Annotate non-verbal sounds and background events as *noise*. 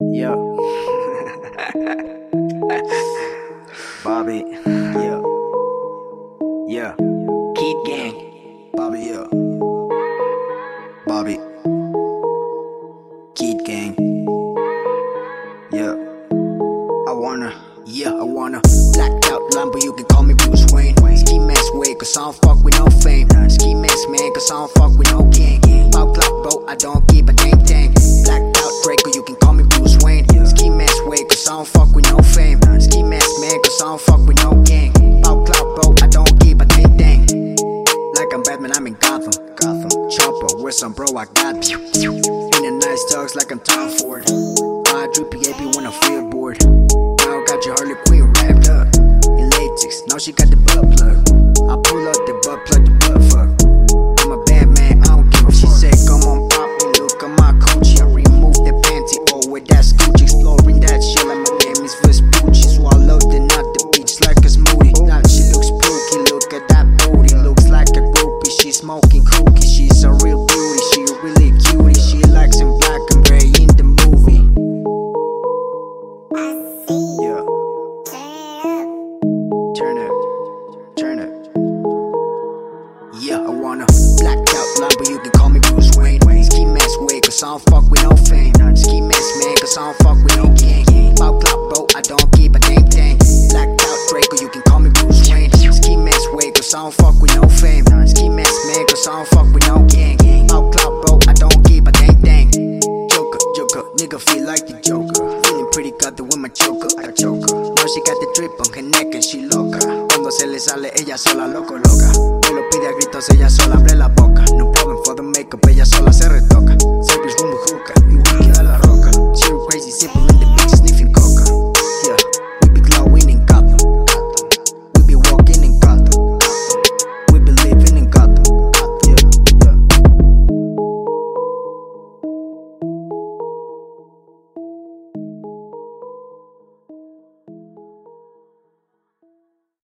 Yo. *laughs* Bobby. Yeah. Yeah. Kid Gang. Bobby, yeah. Bobby. Kid Gang. Yeah. I wanna, yeah, I wanna. Blacked out Lambo, you can call me Bruce Wayne. Ski mask way, cause I don't fuck with no fame. Ski mask man, cause I don't fuck with no gang. Gotham. Gotham. Chopper, with some bro, I got you. In the nice talks like I'm Tom Ford. I droopy AP when I feel bored. Now got your Harley Quinn wrapped up in latex. Now she got the Yeah, I wanna blacked out Lambo, you can call me Bruce Wayne. Ski mask way, cause I don't fuck with no fame. Pretty got with my choker, I choker. Now she got the drip on her neck and she loca. Cuando se le sale ella sola loco loca. Me lo pide a gritos, ella sola abre la boca. No problem for the makeup, ella sola se retoca.